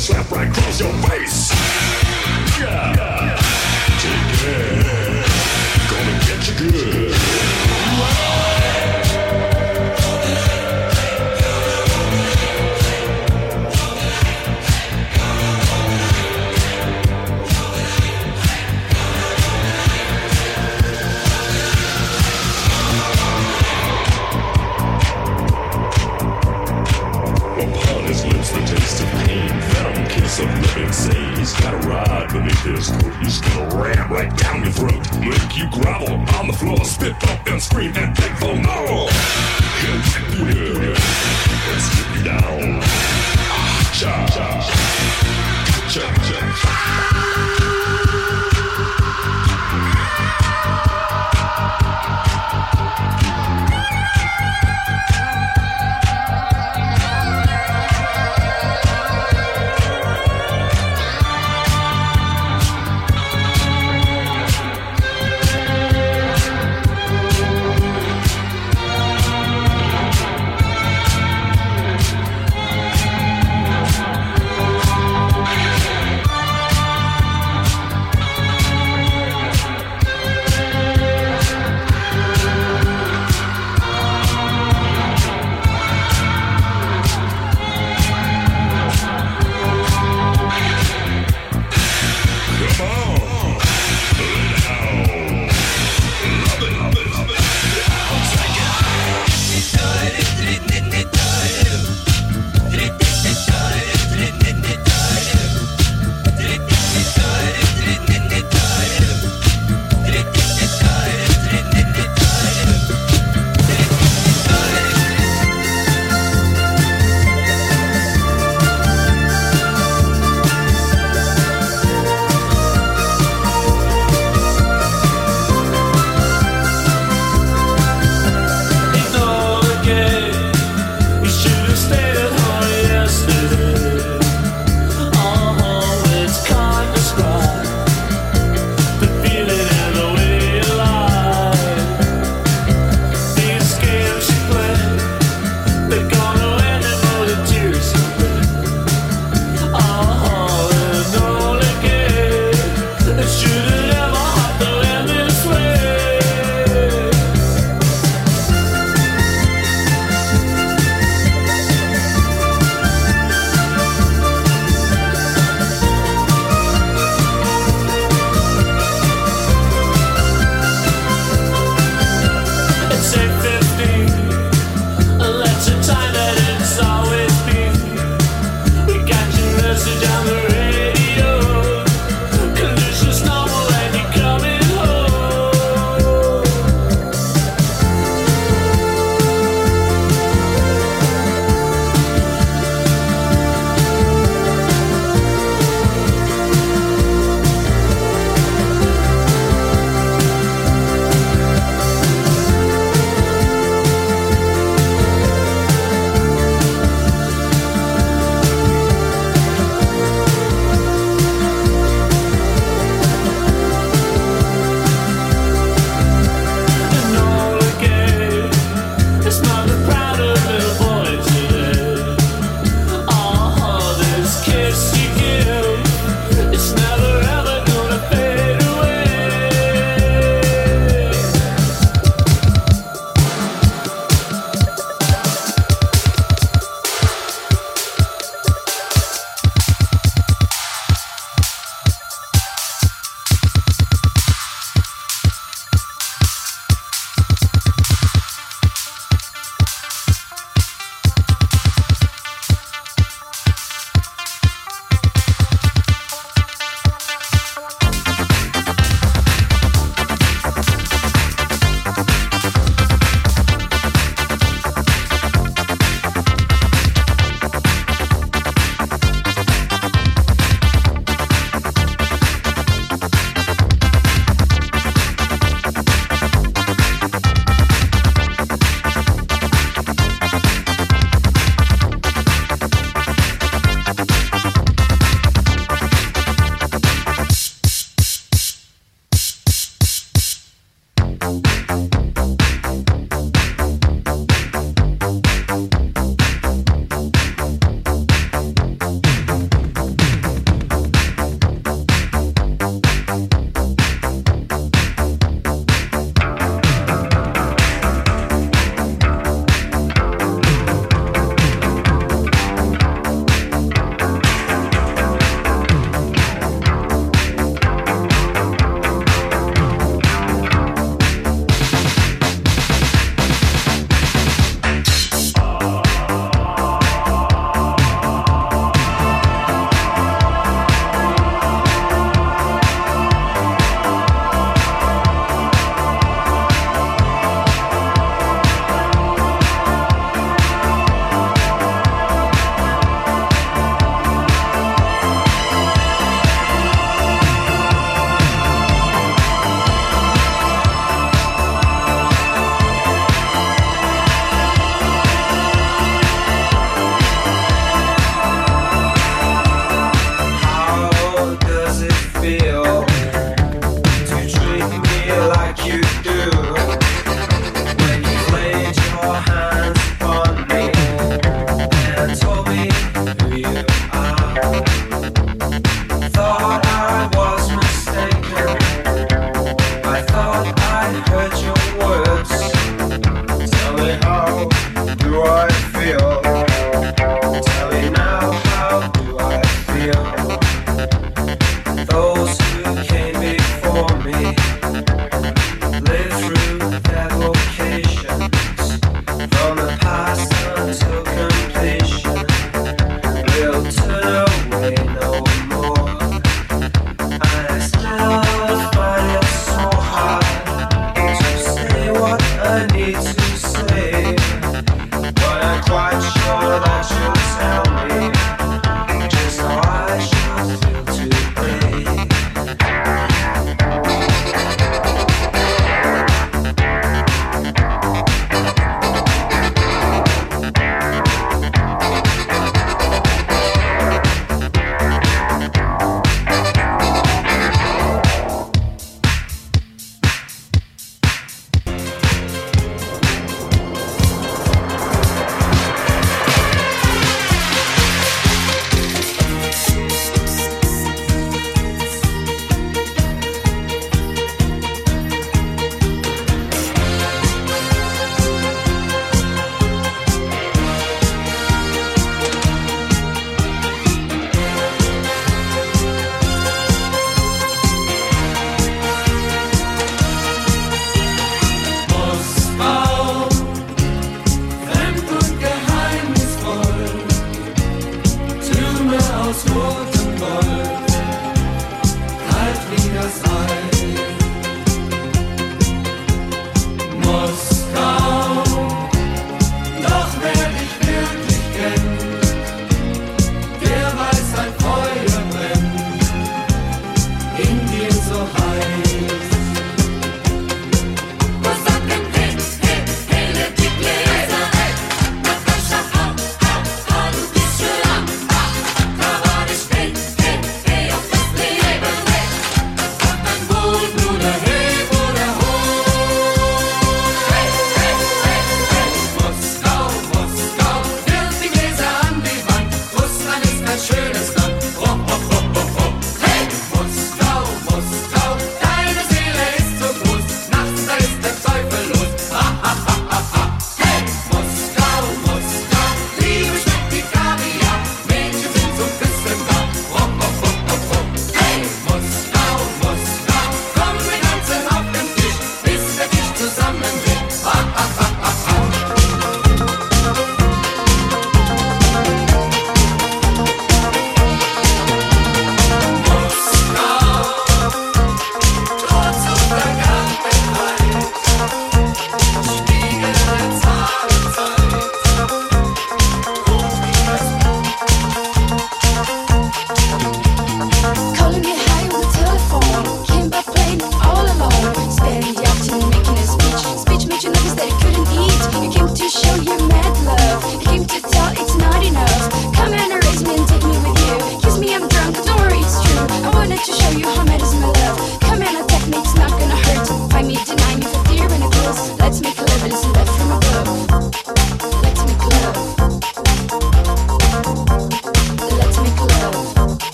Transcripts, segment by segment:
slap right across your face.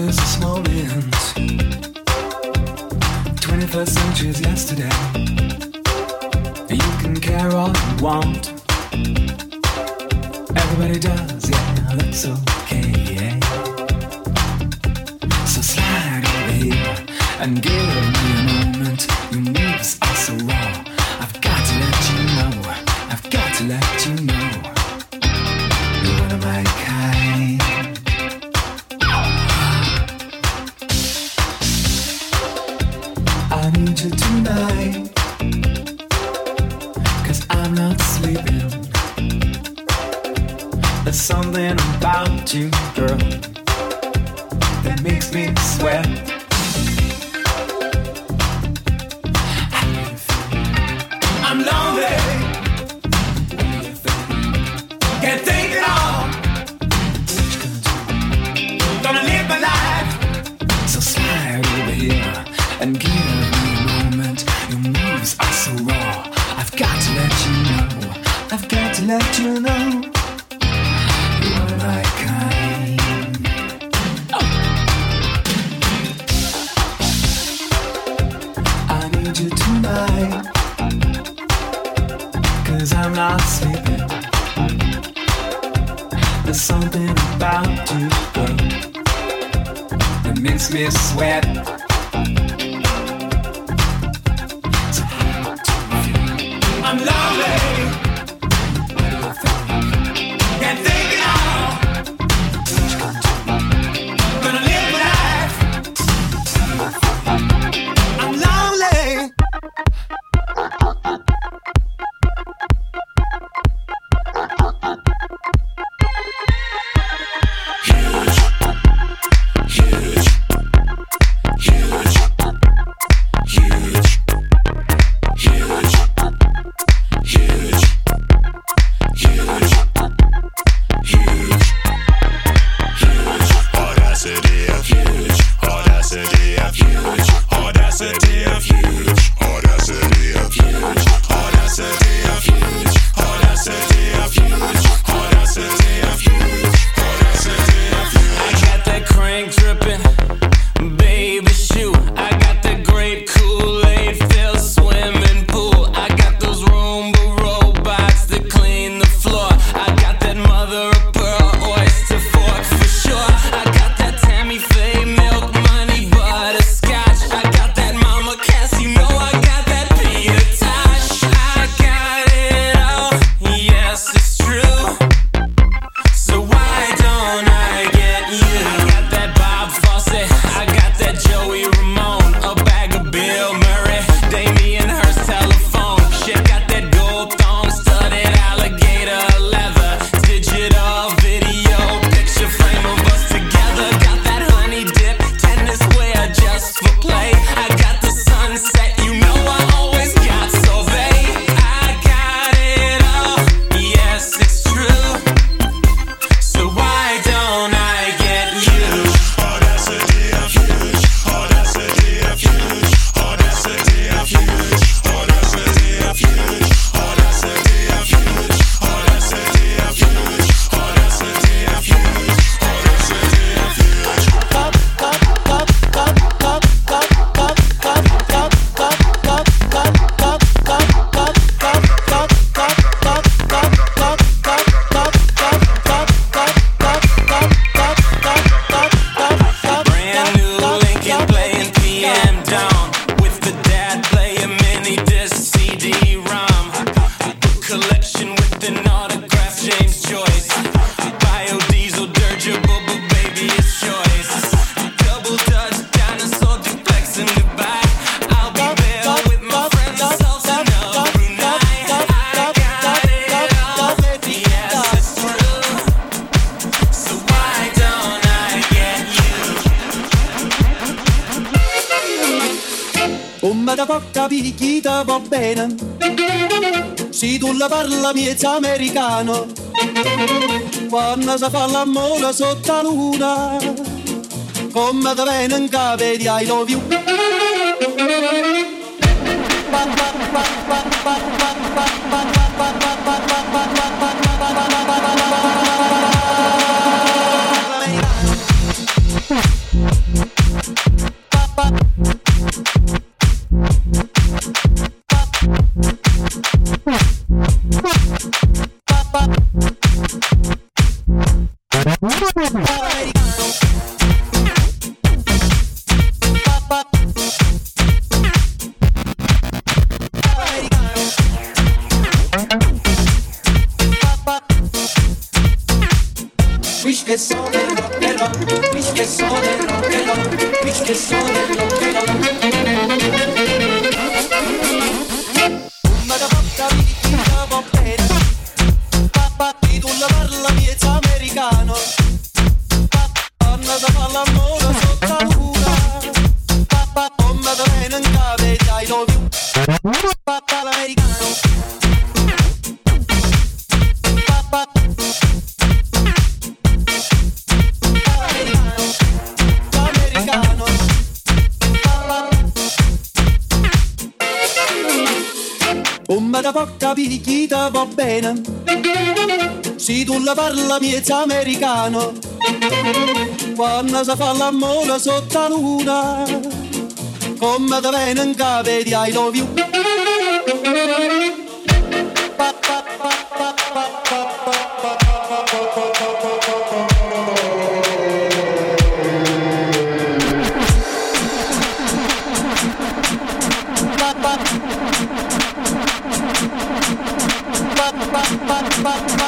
21st Smolens, 21st century's yesterday. You can care all you want. Everybody does, yeah, that's so. quando si fa l'amore sotto la luna come te viene in capo di I love you ba, ba, ba, ba, ba, ba, ba, ba, ba, ba, ba, ba. Bene. Se tu la parla miezza americano. Quando si fa l'amore sotto la luna Come da bene in cave di I love you bop, bop, bop, bop.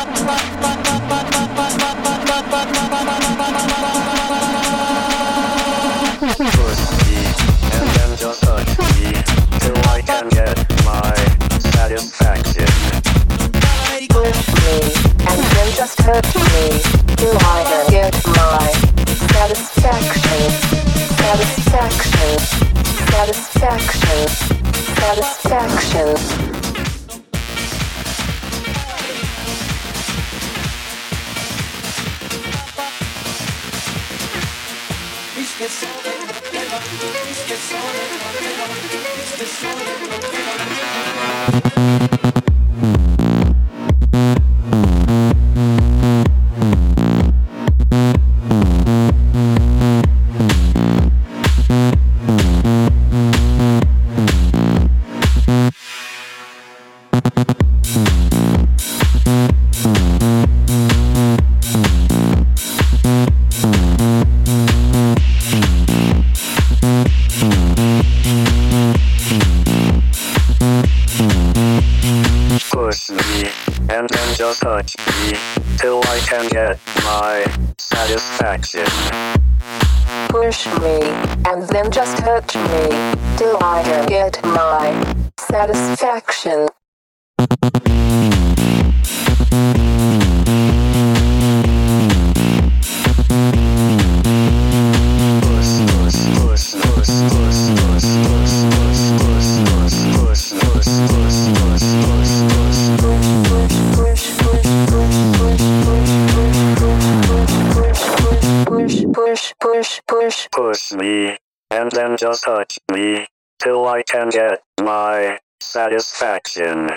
Just touch me till I can get my satisfaction.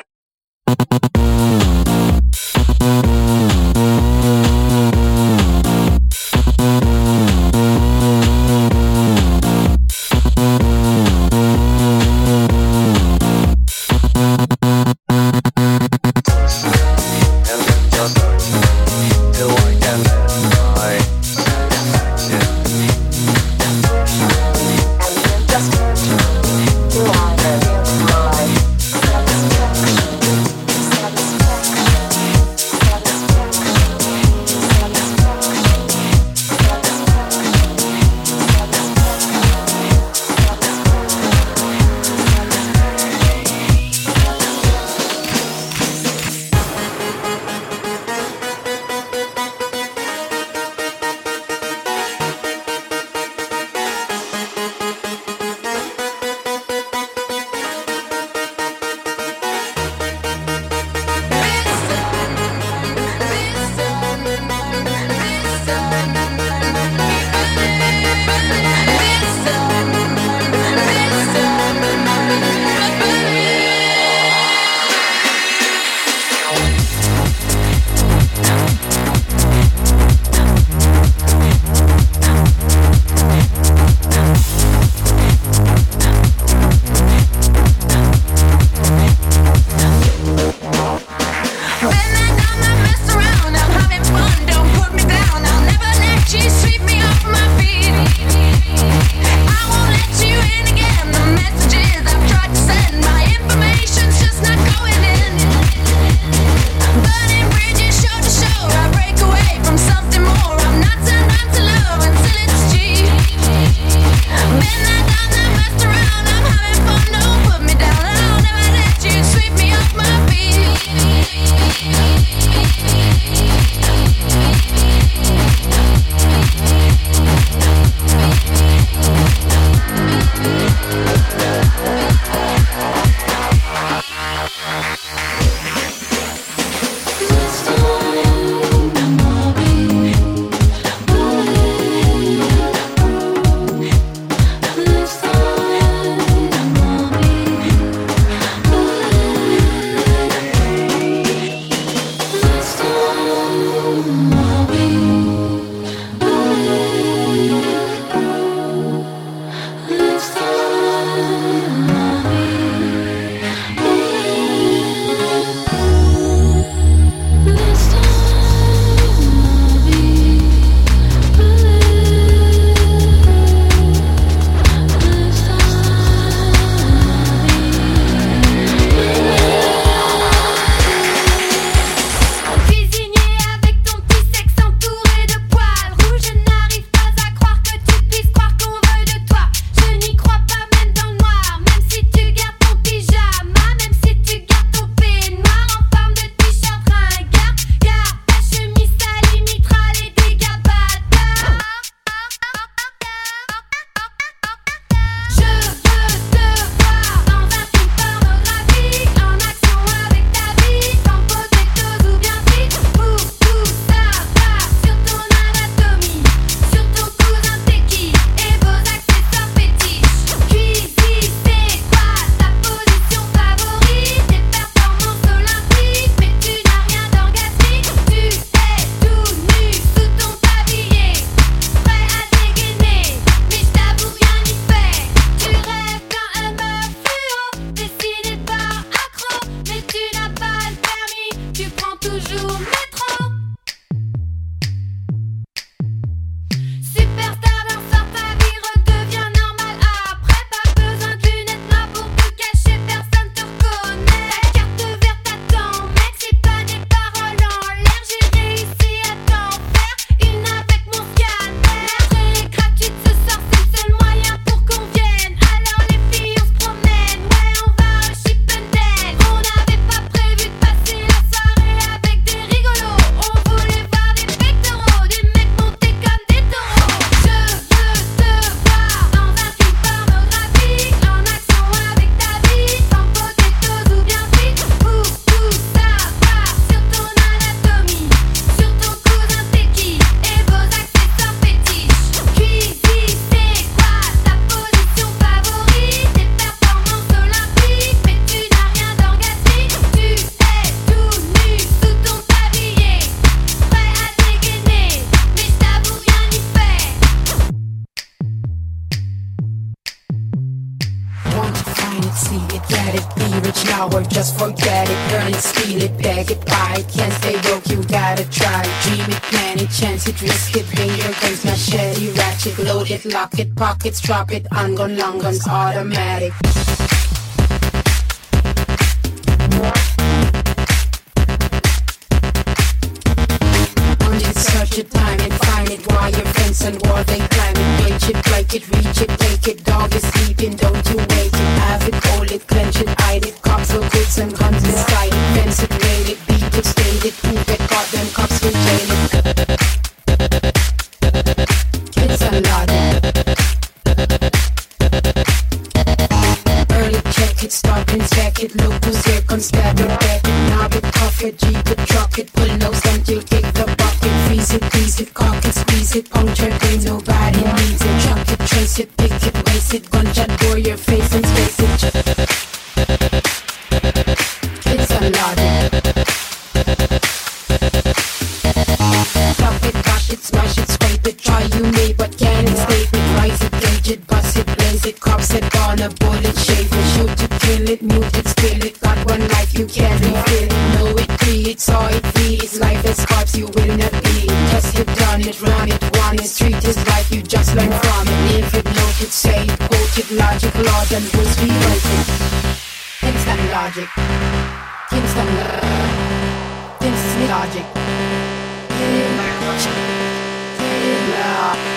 Lock it, pockets, drop it. On gun, long guns, automatic. Search it, time it, find it your friends and war they climb it Reach it, break it, reach it, take it Dog is sleeping, don't you wake it Have it, hold it, clench it, hide it Cops for goods and guns inside it Fence it, rail it, beat it, stain it Prove it, got them cops how it feels. Life is carbs, you will never be. Cause you done it, run it, one is street is life, you just learn from it. If it, note it, say it, quote it, logic, laws and rules be open. Kingston logic. Kingston Kingston logic. Kingston logic.